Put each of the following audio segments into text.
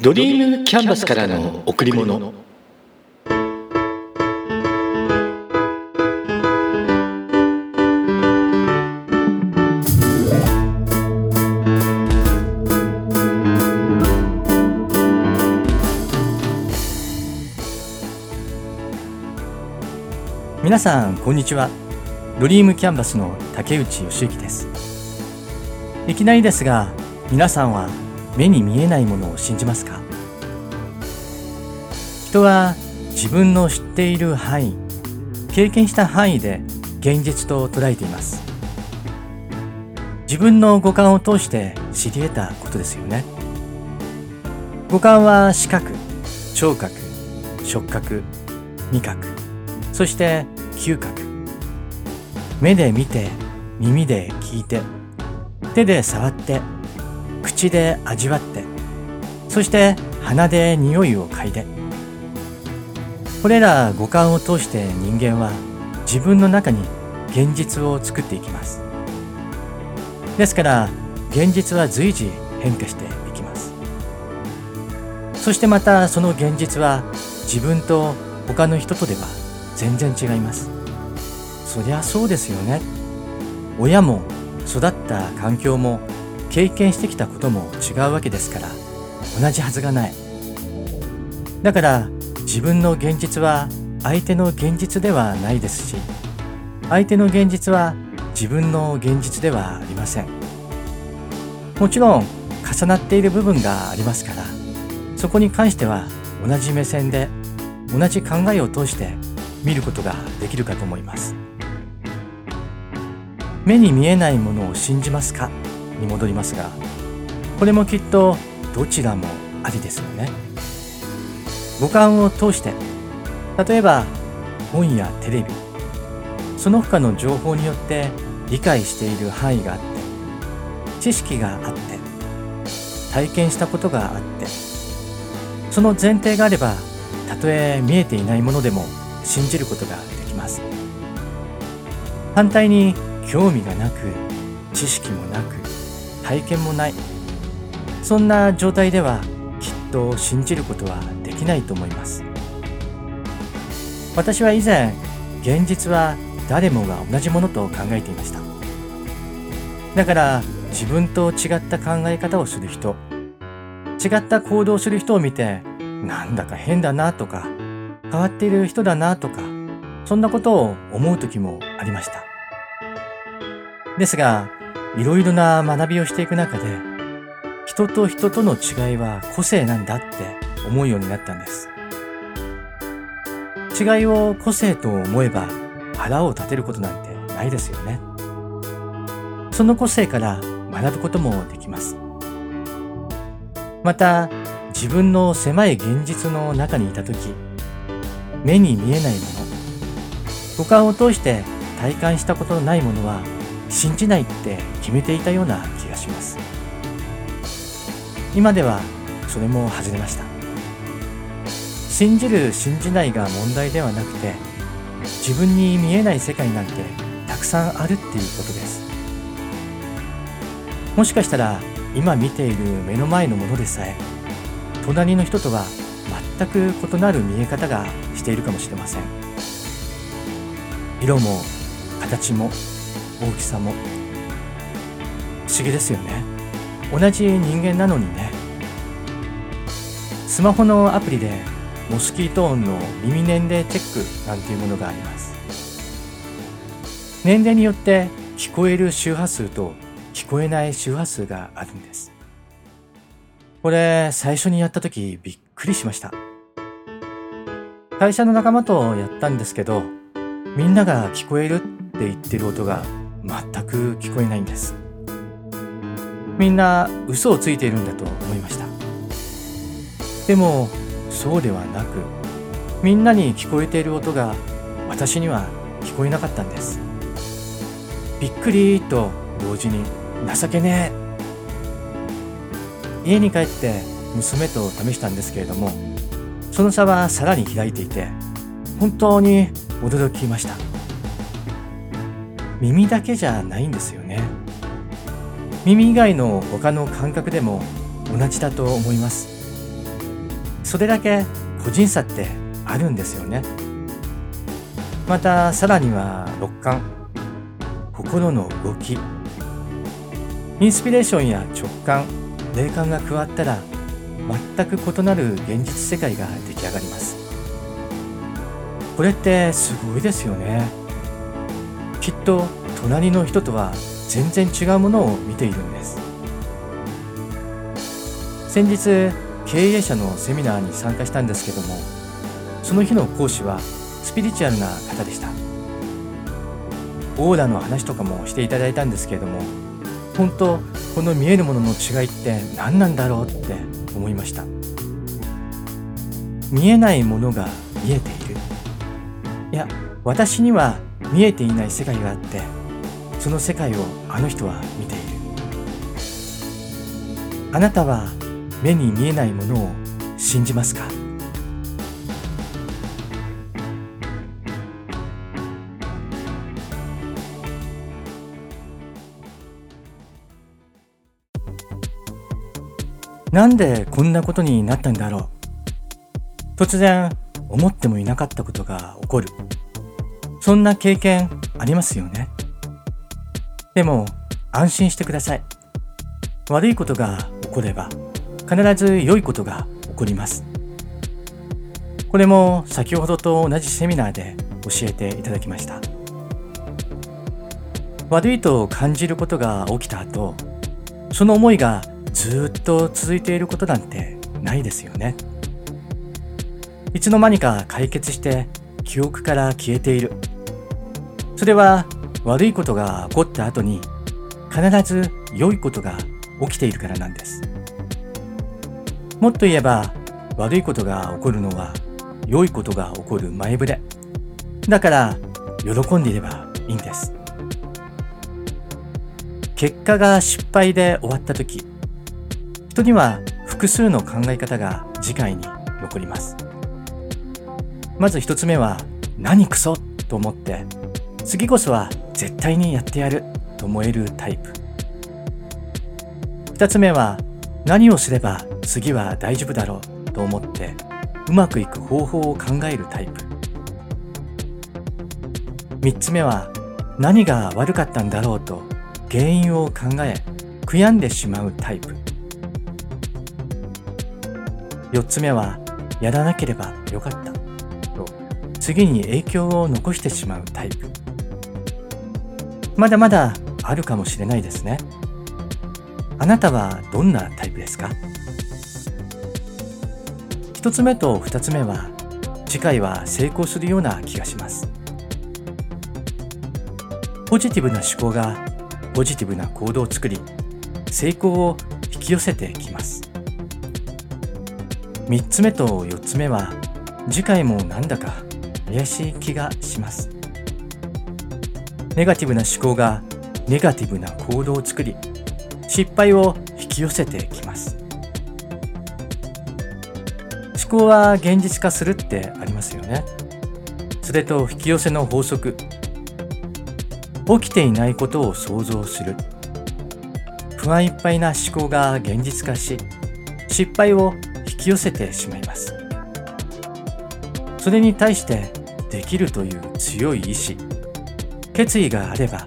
ドリームキャンバスからの贈り物。皆さんこんにちは。ドリームキャンバスの竹内義之です。いきなりですが皆さんは目に見えないものを信じますか？人は自分の知っている範囲経験した範囲で現実と捉えています。自分の五感を通して知り得たことですよね。五感は視覚聴覚触覚味覚そして嗅覚。目で見て耳で聞いて手で触って口で味わってそして鼻で匂いを嗅いで。これら五感を通して人間は自分の中に現実を作っていきます。ですから現実は随時変化していきます。そしてまたその現実は自分と他の人とでは全然違います。そりゃそうですよね。親も育った環境も経験してきたことも違うわけですから同じはずがない。だから自分の現実は相手の現実ではないですし相手の現実は自分の現実ではありません。もちろん重なっている部分がありますからそこに関しては同じ目線で同じ考えを通して見ることができるかと思います。目に見えないものを信じますか？に戻りますがこれもきっとどちらもありですよね。五感を通して例えば本やテレビその他の情報によって理解している範囲があって知識があって体験したことがあってその前提があればたとえ見えていないものでも信じることができます。反対に興味がなく知識もなく体験もない。そんな状態ではきっと信じることはできないと思います。私は以前現実は誰もが同じものと考えていました。だから自分と違った考え方をする人違った行動をする人を見てなんだか変だなとか変わっている人だなとかそんなことを思う時もありました。ですがいろいろな学びをしていく中で人と人との違いは個性なんだって思うようになったんです。違いを個性と思えば腹を立てることなんてないですよね。その個性から学ぶこともできます。また自分の狭い現実の中にいた時目に見えないもの五感を通して体感したことのないものは信じないって決めていたような気がします。今ではそれも外れました。信じる信じないが問題ではなくて自分に見えない世界なんてたくさんあるっていうことです。もしかしたら今見ている目の前のものでさえ隣の人とは全く異なる見え方がしているかもしれません。色も形も大きさも。不思議ですよね。同じ人間なのにね。スマホのアプリでモスキート音の耳年齢チェックなんていうものがあります。年齢によって聞こえる周波数と聞こえない周波数があるんです。これ最初にやった時びっくりしました。会社の仲間とやったんですけどみんなが聞こえるって言ってる音が全く聞こえないんです。みんな嘘をついているんだと思いました。でもそうではなくみんなに聞こえている音が私には聞こえなかったんです。びっくりと同時に情けねえ。家に帰って娘と試したんですけれどもその差はさらに開いていて本当に驚きました。耳だけじゃないんですよね。耳以外の他の感覚でも同じだと思います。それだけ個人差ってあるんですよね。またさらには六感。心の動き。インスピレーションや直感。霊感が加わったら全く異なる現実世界が出来上がります。これってすごいですよね。きっと隣の人とは全然違うものを見ているんです。先日経営者のセミナーに参加したんですけどもその日の講師はスピリチュアルな方でした。オーラの話とかもしていただいたんですけれども本当この見えるものの違いって何なんだろうって思いました。見えないものが見えている。いや私には見えていない世界があってその世界をあの人は見ている。あなたは目に見えないものを信じますか？なんでこんなことになったんだろう。突然思ってもいなかったことが起こる。そんな経験ありますよね？でも安心してください。悪いことが起これば必ず良いことが起こります。これも先ほどと同じセミナーで教えていただきました。悪いと感じることが起きた後その思いがずっと続いていることなんてないですよね。いつの間にか解決して記憶から消えている。それは悪いことが起こった後に必ず良いことが起きているからなんです。もっと言えば悪いことが起こるのは良いことが起こる前触れ。だから喜んでいればいいんです。結果が失敗で終わった時人には複数の考え方が次回に残ります。まず一つ目は何クソと思って。次こそは絶対にやってやると思えるタイプ。二つ目は何をすれば次は大丈夫だろうと思ってうまくいく方法を考えるタイプ。三つ目は何が悪かったんだろうと原因を考え悔やんでしまうタイプ。4つ目はやらなければよかった。次に影響を残してしまうタイプ。まだまだあるかもしれないですね。あなたはどんなタイプですか？1つ目と2つ目は次回は成功するような気がします。ポジティブな思考がポジティブな行動を作り成功を引き寄せてきます。3つ目と4つ目は次回もなんだか怪しい気がします。ネガティブな思考がネガティブな行動を作り失敗を引き寄せてきます。思考は現実化するってありますよね。それと引き寄せの法則。起きていないことを想像する。不安いっぱいな思考が現実化し失敗を引き寄せてしまいます。それに対してできるという強い意志。決意があれば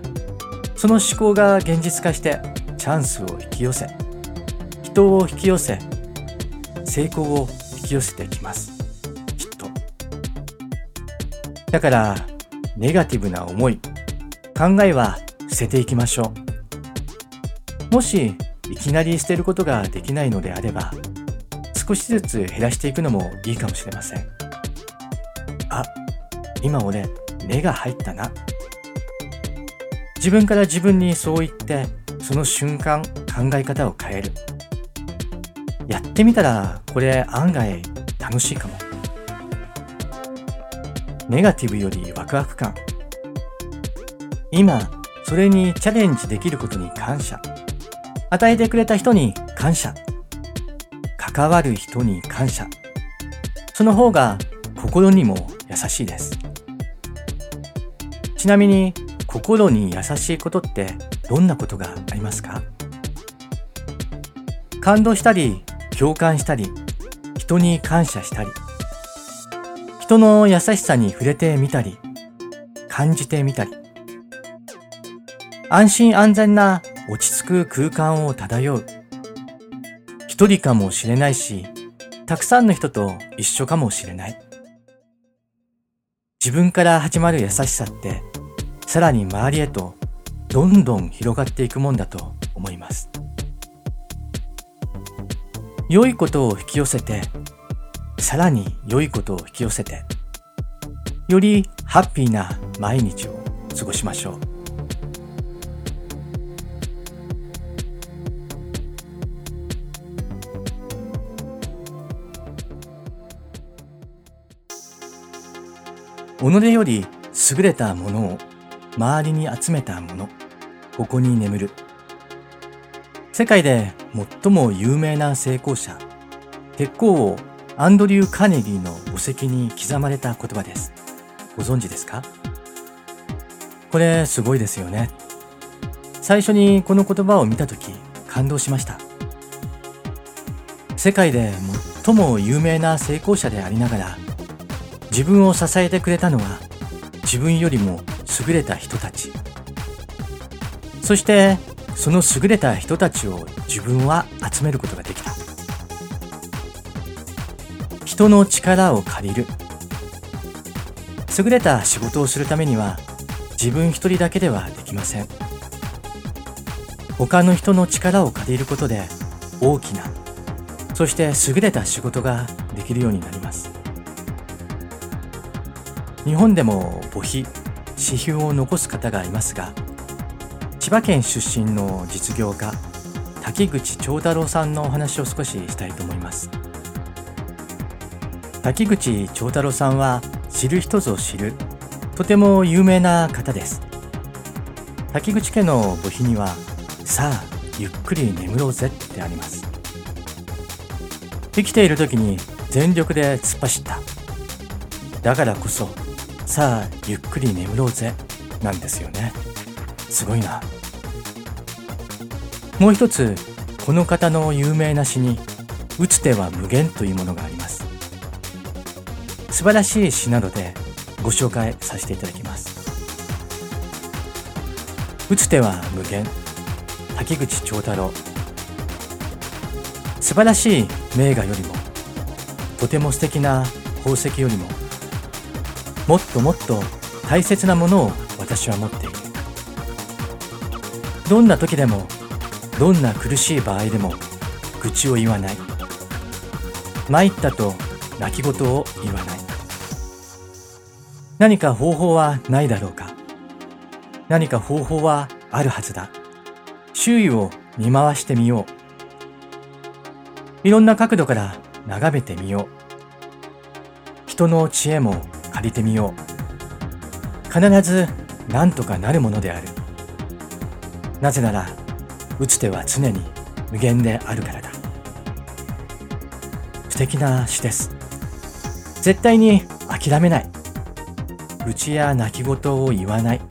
その思考が現実化してチャンスを引き寄せ人を引き寄せ成功を引き寄せてきます。きっと。だからネガティブな思い考えは捨てていきましょう。もしいきなり捨てることができないのであれば少しずつ減らしていくのもいいかもしれません。今俺目が入ったな。自分から自分にそう言ってその瞬間考え方を変える。やってみたらこれ案外楽しいかも。ネガティブよりワクワク感。今それにチャレンジできることに感謝。与えてくれた人に感謝。関わる人に感謝。その方が心にも優しいです。ちなみに心に優しいことってどんなことがありますか？感動したり共感したり人に感謝したり、人の優しさに触れてみたり、感じてみたり、安心安全な落ち着く空間を漂う。一人かもしれないし、たくさんの人と一緒かもしれない。自分から始まる優しさって、さらに周りへとどんどん広がっていくもんだと思います。良いことを引き寄せて、さらに良いことを引き寄せて、よりハッピーな毎日を過ごしましょう。己より優れたものを周りに集めたもの、ここに眠る。世界で最も有名な成功者、鉄鋼王アンドリュー・カーネギーの墓石に刻まれた言葉です。ご存知ですか？これすごいですよね。最初にこの言葉を見たとき感動しました。世界で最も有名な成功者でありながら自分を支えてくれたのは自分よりも優れた人たち。そしてその優れた人たちを自分は集めることができた。人の力を借りる。優れた仕事をするためには自分一人だけではできません。他の人の力を借りることで大きなそして優れた仕事ができるようになります。日本でも墓碑指標を残す方がいますが千葉県出身の実業家滝口長太郎さんのお話を少ししたいと思います。滝口長太郎さんは知る人ぞ知るとても有名な方です。滝口家の墓碑にはさあゆっくり眠ろうぜってあります。生きている時に全力で突っ走った。だからこそさあゆっくり眠ろうぜ。なんですよね。すごいな。もう一つこの方の有名な詩に「打つ手は無限」というものがあります。素晴らしい詩なのでご紹介させていただきます。打つ手は無限。滝口長太郎。素晴らしい名画よりもとても素敵な宝石よりももっともっと大切なものを私は持っている。どんな時でもどんな苦しい場合でも愚痴を言わない。参ったと泣き言を言わない。何か方法はないだろうか。何か方法はあるはずだ。周囲を見回してみよう。いろんな角度から眺めてみよう。人の知恵もりてみよう。必ず何とかなるものである。なぜなら打つ手は常に無限であるからだ。素敵な詩です。絶対に諦めない。愚痴や泣き言を言わない。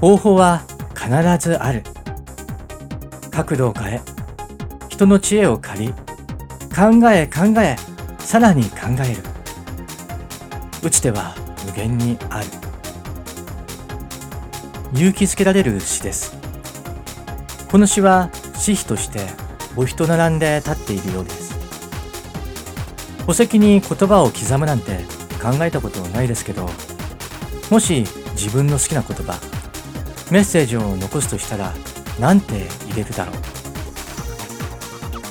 方法は必ずある。角度を変え人の知恵を借り考え考えさらに考える。打ち手は無限にある。勇気づけられる詩です。この詩は詩碑として墓碑と並んで立っているようです。墓石に言葉を刻むなんて考えたことはないですけどもし自分の好きな言葉メッセージを残すとしたら何て入れるだろう。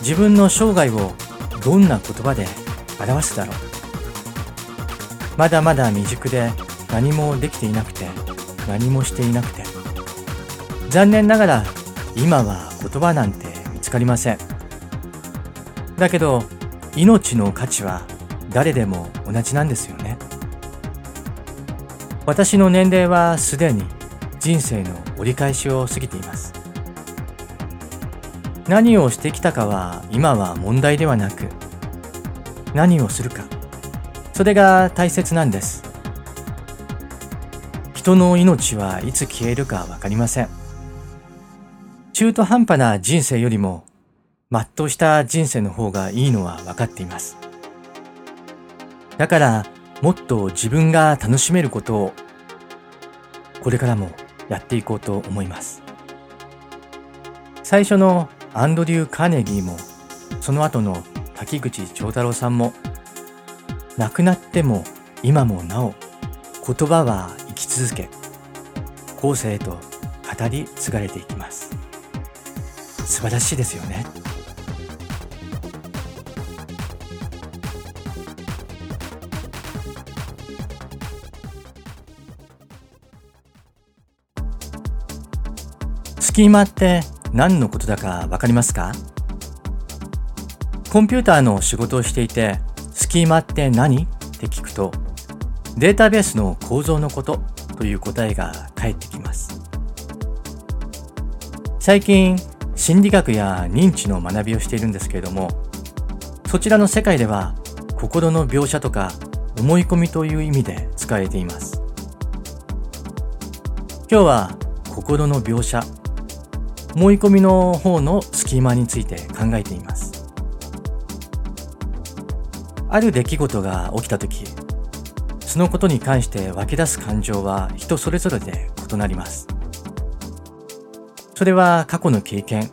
自分の生涯をどんな言葉で表すだろう。まだまだ未熟で何もできていなくて何もしていなくて。残念ながら今は言葉なんて見つかりません。だけど命の価値は誰でも同じなんですよね。私の年齢はすでに人生の折り返しを過ぎています。何をしてきたかは今は問題ではなく何をするか。それが大切なんです人の命はいつ消えるか分かりません中途半端な人生よりも全うした人生の方がいいのは分かっています。だからもっと自分が楽しめることをこれからもやっていこうと思います。最初のアンドリュー・カーネギーもその後の滝口長太郎さんも亡くなっても今もなお言葉は生き続け後世へと語り継がれていきます。素晴らしいですよね。スキーマって何のことだかわかりますか？コンピューターの仕事をしていてスキーマって何？って聞くとデータベースの構造のことという答えが返ってきます。最近、心理学や認知の学びをしているんですけれども、そちらの世界では心の描写とか思い込みという意味で使われています。今日は心の描写、思い込みの方のスキーマについて考えています。ある出来事が起きた時、そのことに関して湧き出す感情は人それぞれで異なります。それは過去の経験、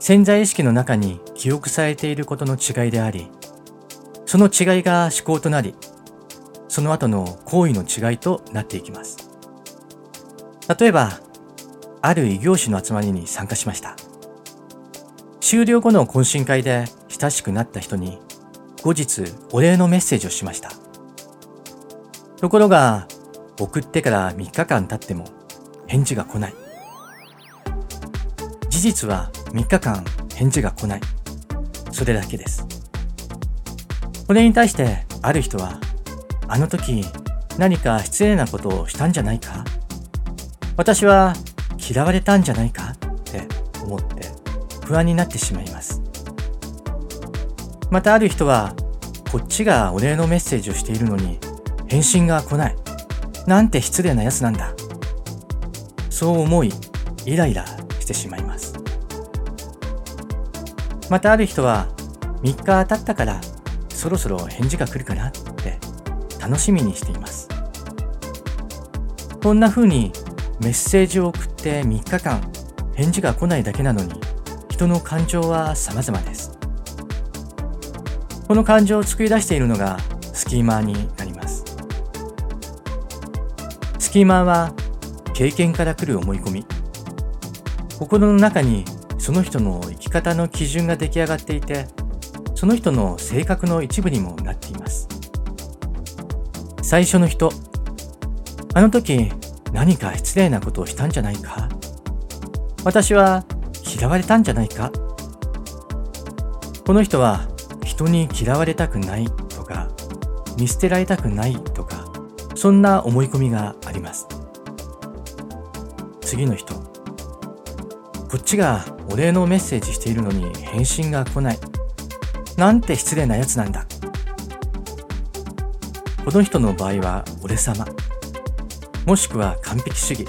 潜在意識の中に記憶されていることの違いであり、その違いが思考となり、その後の行為の違いとなっていきます。例えば、ある異業種の集まりに参加しました。終了後の懇親会で親しくなった人に後日お礼のメッセージをしました。ところが、送ってから3日間経っても返事が来ない。事実は3日間返事が来ない。それだけです。これに対してある人は、あの時何か失礼なことをしたんじゃないか？私は嫌われたんじゃないか？って思って不安になってしまいます。またある人は、こっちがお礼のメッセージをしているのに返信が来ない。なんて失礼な奴なんだ。そう思い、イライラしてしまいます。またある人は、3日経ったからそろそろ返事が来るかなって楽しみにしています。こんな風にメッセージを送って3日間返事が来ないだけなのに人の感情は様々です。この感情を作り出しているのがスキーマーになります。スキーマーは経験から来る思い込み。心の中にその人の生き方の基準が出来上がっていてその人の性格の一部にもなっています。最初の人あの時何か失礼なことをしたんじゃないか？私は嫌われたんじゃないか？この人は人に嫌われたくないとか見捨てられたくないとかそんな思い込みがあります。次の人。こっちがお礼のメッセージしているのに返信が来ない。なんて失礼なやつなんだ。この人の場合は俺様。もしくは完璧主義。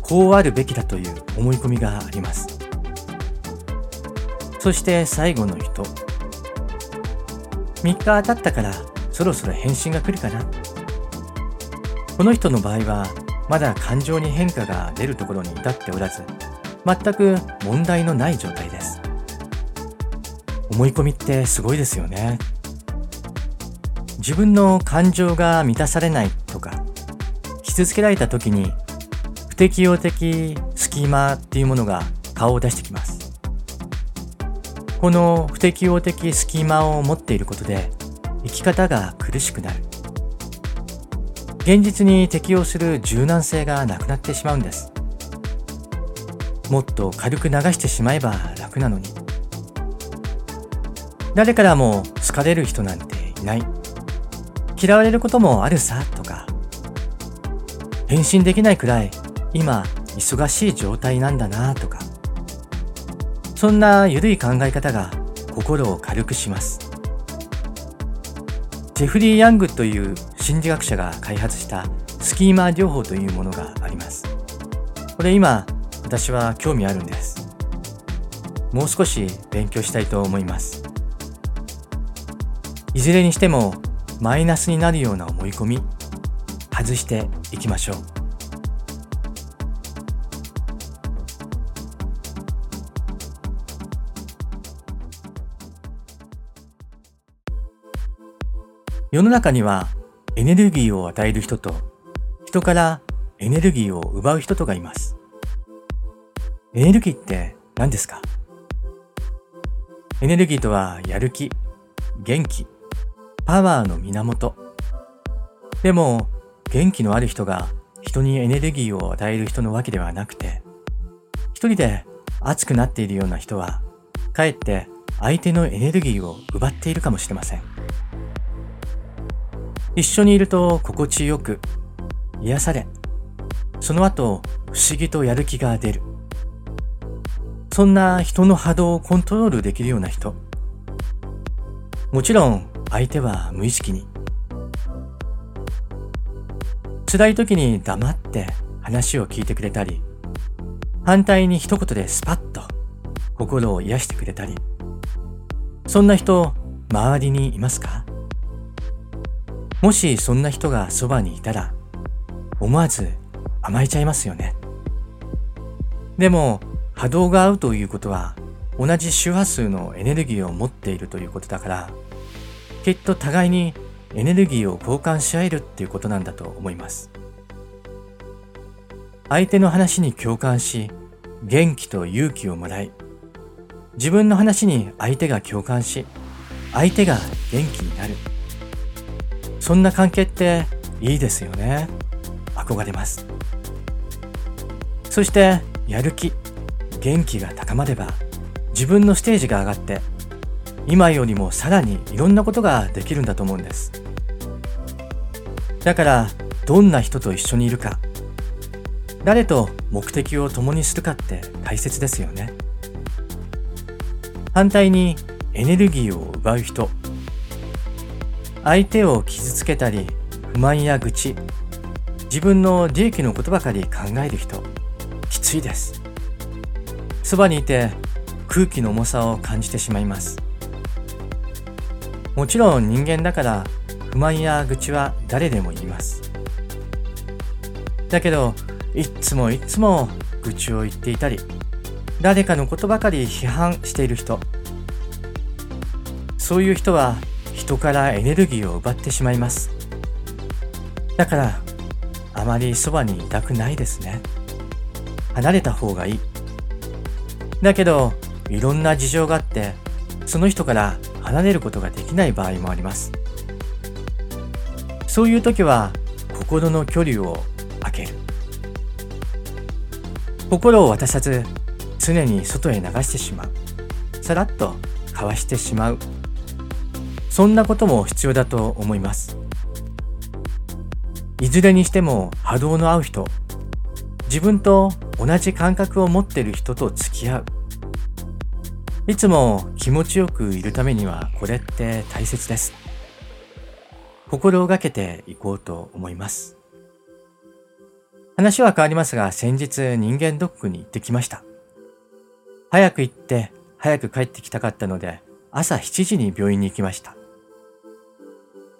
こうあるべきだという思い込みがあります。そして最後の人。3日経ったからそろそろ返信が来るかな。この人の場合はまだ感情に変化が出るところに至っておらず全く問題のない状態です。思い込みってすごいですよね。自分の感情が満たされないとか傷つけられた時に不適応的スキーマっていうものが顔を出してきます。この不適応的スキーマを持っていることで生き方が苦しくなる。現実に適応する柔軟性がなくなってしまうんです。もっと軽く流してしまえば楽なのに。誰からも好かれる人なんていない。嫌われることもあるさとか。返信できないくらい今忙しい状態なんだなとか。そんな緩い考え方が心を軽くしますジェフリー・ヤングという心理学者が開発したスキーマー療法というものがあります。これ今、私は興味あるんです。もう少し勉強したいと思いますいずれにしてもマイナスになるような思い込み外していきましょう世の中にはエネルギーを与える人と人からエネルギーを奪う人とがいますエネルギーって何ですか？エネルギーとはやる気、元気、パワーの源。でも、元気のある人が人にエネルギーを与える人のわけではなくて、一人で熱くなっているような人は、かえって相手のエネルギーを奪っているかもしれません。一緒にいると心地よく、癒され、その後不思議とやる気が出る。そんな人の波動をコントロールできるような人。もちろん相手は無意識に。辛い時に黙って話を聞いてくれたり、反対に一言でスパッと心を癒してくれたり、そんな人、周りにいますか？もしそんな人がそばにいたら、思わず甘えちゃいますよね。でも、波動が合うということは同じ周波数のエネルギーを持っているということだからきっと互いにエネルギーを交換し合えるっていうことなんだと思います相手の話に共感し元気と勇気をもらい自分の話に相手が共感し相手が元気になるそんな関係っていいですよね。憧れます。そしてやる気。元気が高まれば自分のステージが上がって今よりもさらにいろんなことができるんだと思うんです。だからどんな人と一緒にいるか誰と目的を共にするかって大切ですよね。反対にエネルギーを奪う人相手を傷つけたり不満や愚痴自分の利益のことばかり考える人きついです。そばにいて空気の重さを感じてしまいます。もちろん人間だから不満や愚痴は誰でも言います。だけどいっつもいっつも愚痴を言っていたり誰かのことばかり批判している人そういう人は人からエネルギーを奪ってしまいますだからあまりそばにいたくないですね離れた方がいいだけど、いろんな事情があって、その人から離れることができない場合もあります。そういう時は、心の距離を空ける。心を渡さず、常に外へ流してしまう。さらっとかわしてしまう。そんなことも必要だと思います。いずれにしても波動の合う人、自分と同じ感覚を持っている人と付き合う。いつも気持ちよくいるためにはこれって大切です。心がけていこうと思います。話は変わりますが、先日人間ドックに行ってきました。早く行って早く帰ってきたかったので、朝7時に病院に行きました。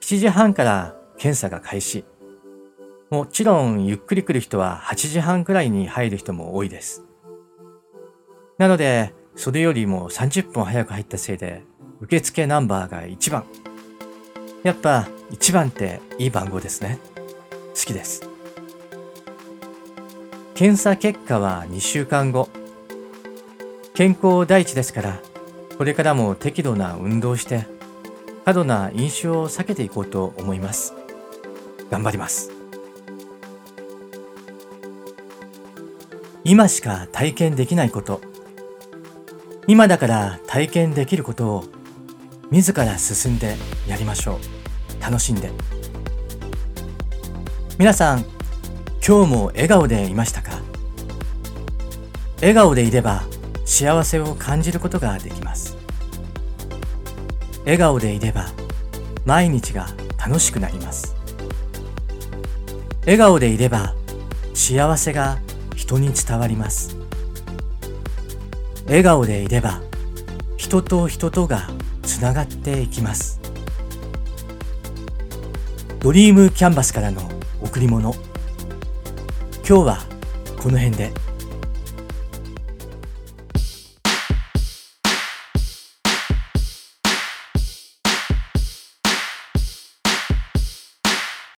7時半から検査が開始。もちろんゆっくり来る人は8時半くらいに入る人も多いです。なので、それよりも30分早く入ったせいで、受付ナンバーが1番。やっぱ1番っていい番号ですね。好きです。検査結果は2週間後。健康第一ですから、これからも適度な運動して、過度な飲酒を避けていこうと思います。頑張ります。今しか体験できないこと、今だから体験できることを自ら進んでやりましょう。楽しんで。皆さん、今日も笑顔でいましたか？笑顔でいれば幸せを感じることができます。笑顔でいれば毎日が楽しくなります。笑顔でいれば幸せが人に伝わります笑顔でいれば人と人とがつながっていきますドリームキャンバスからの贈り物今日はこの辺で。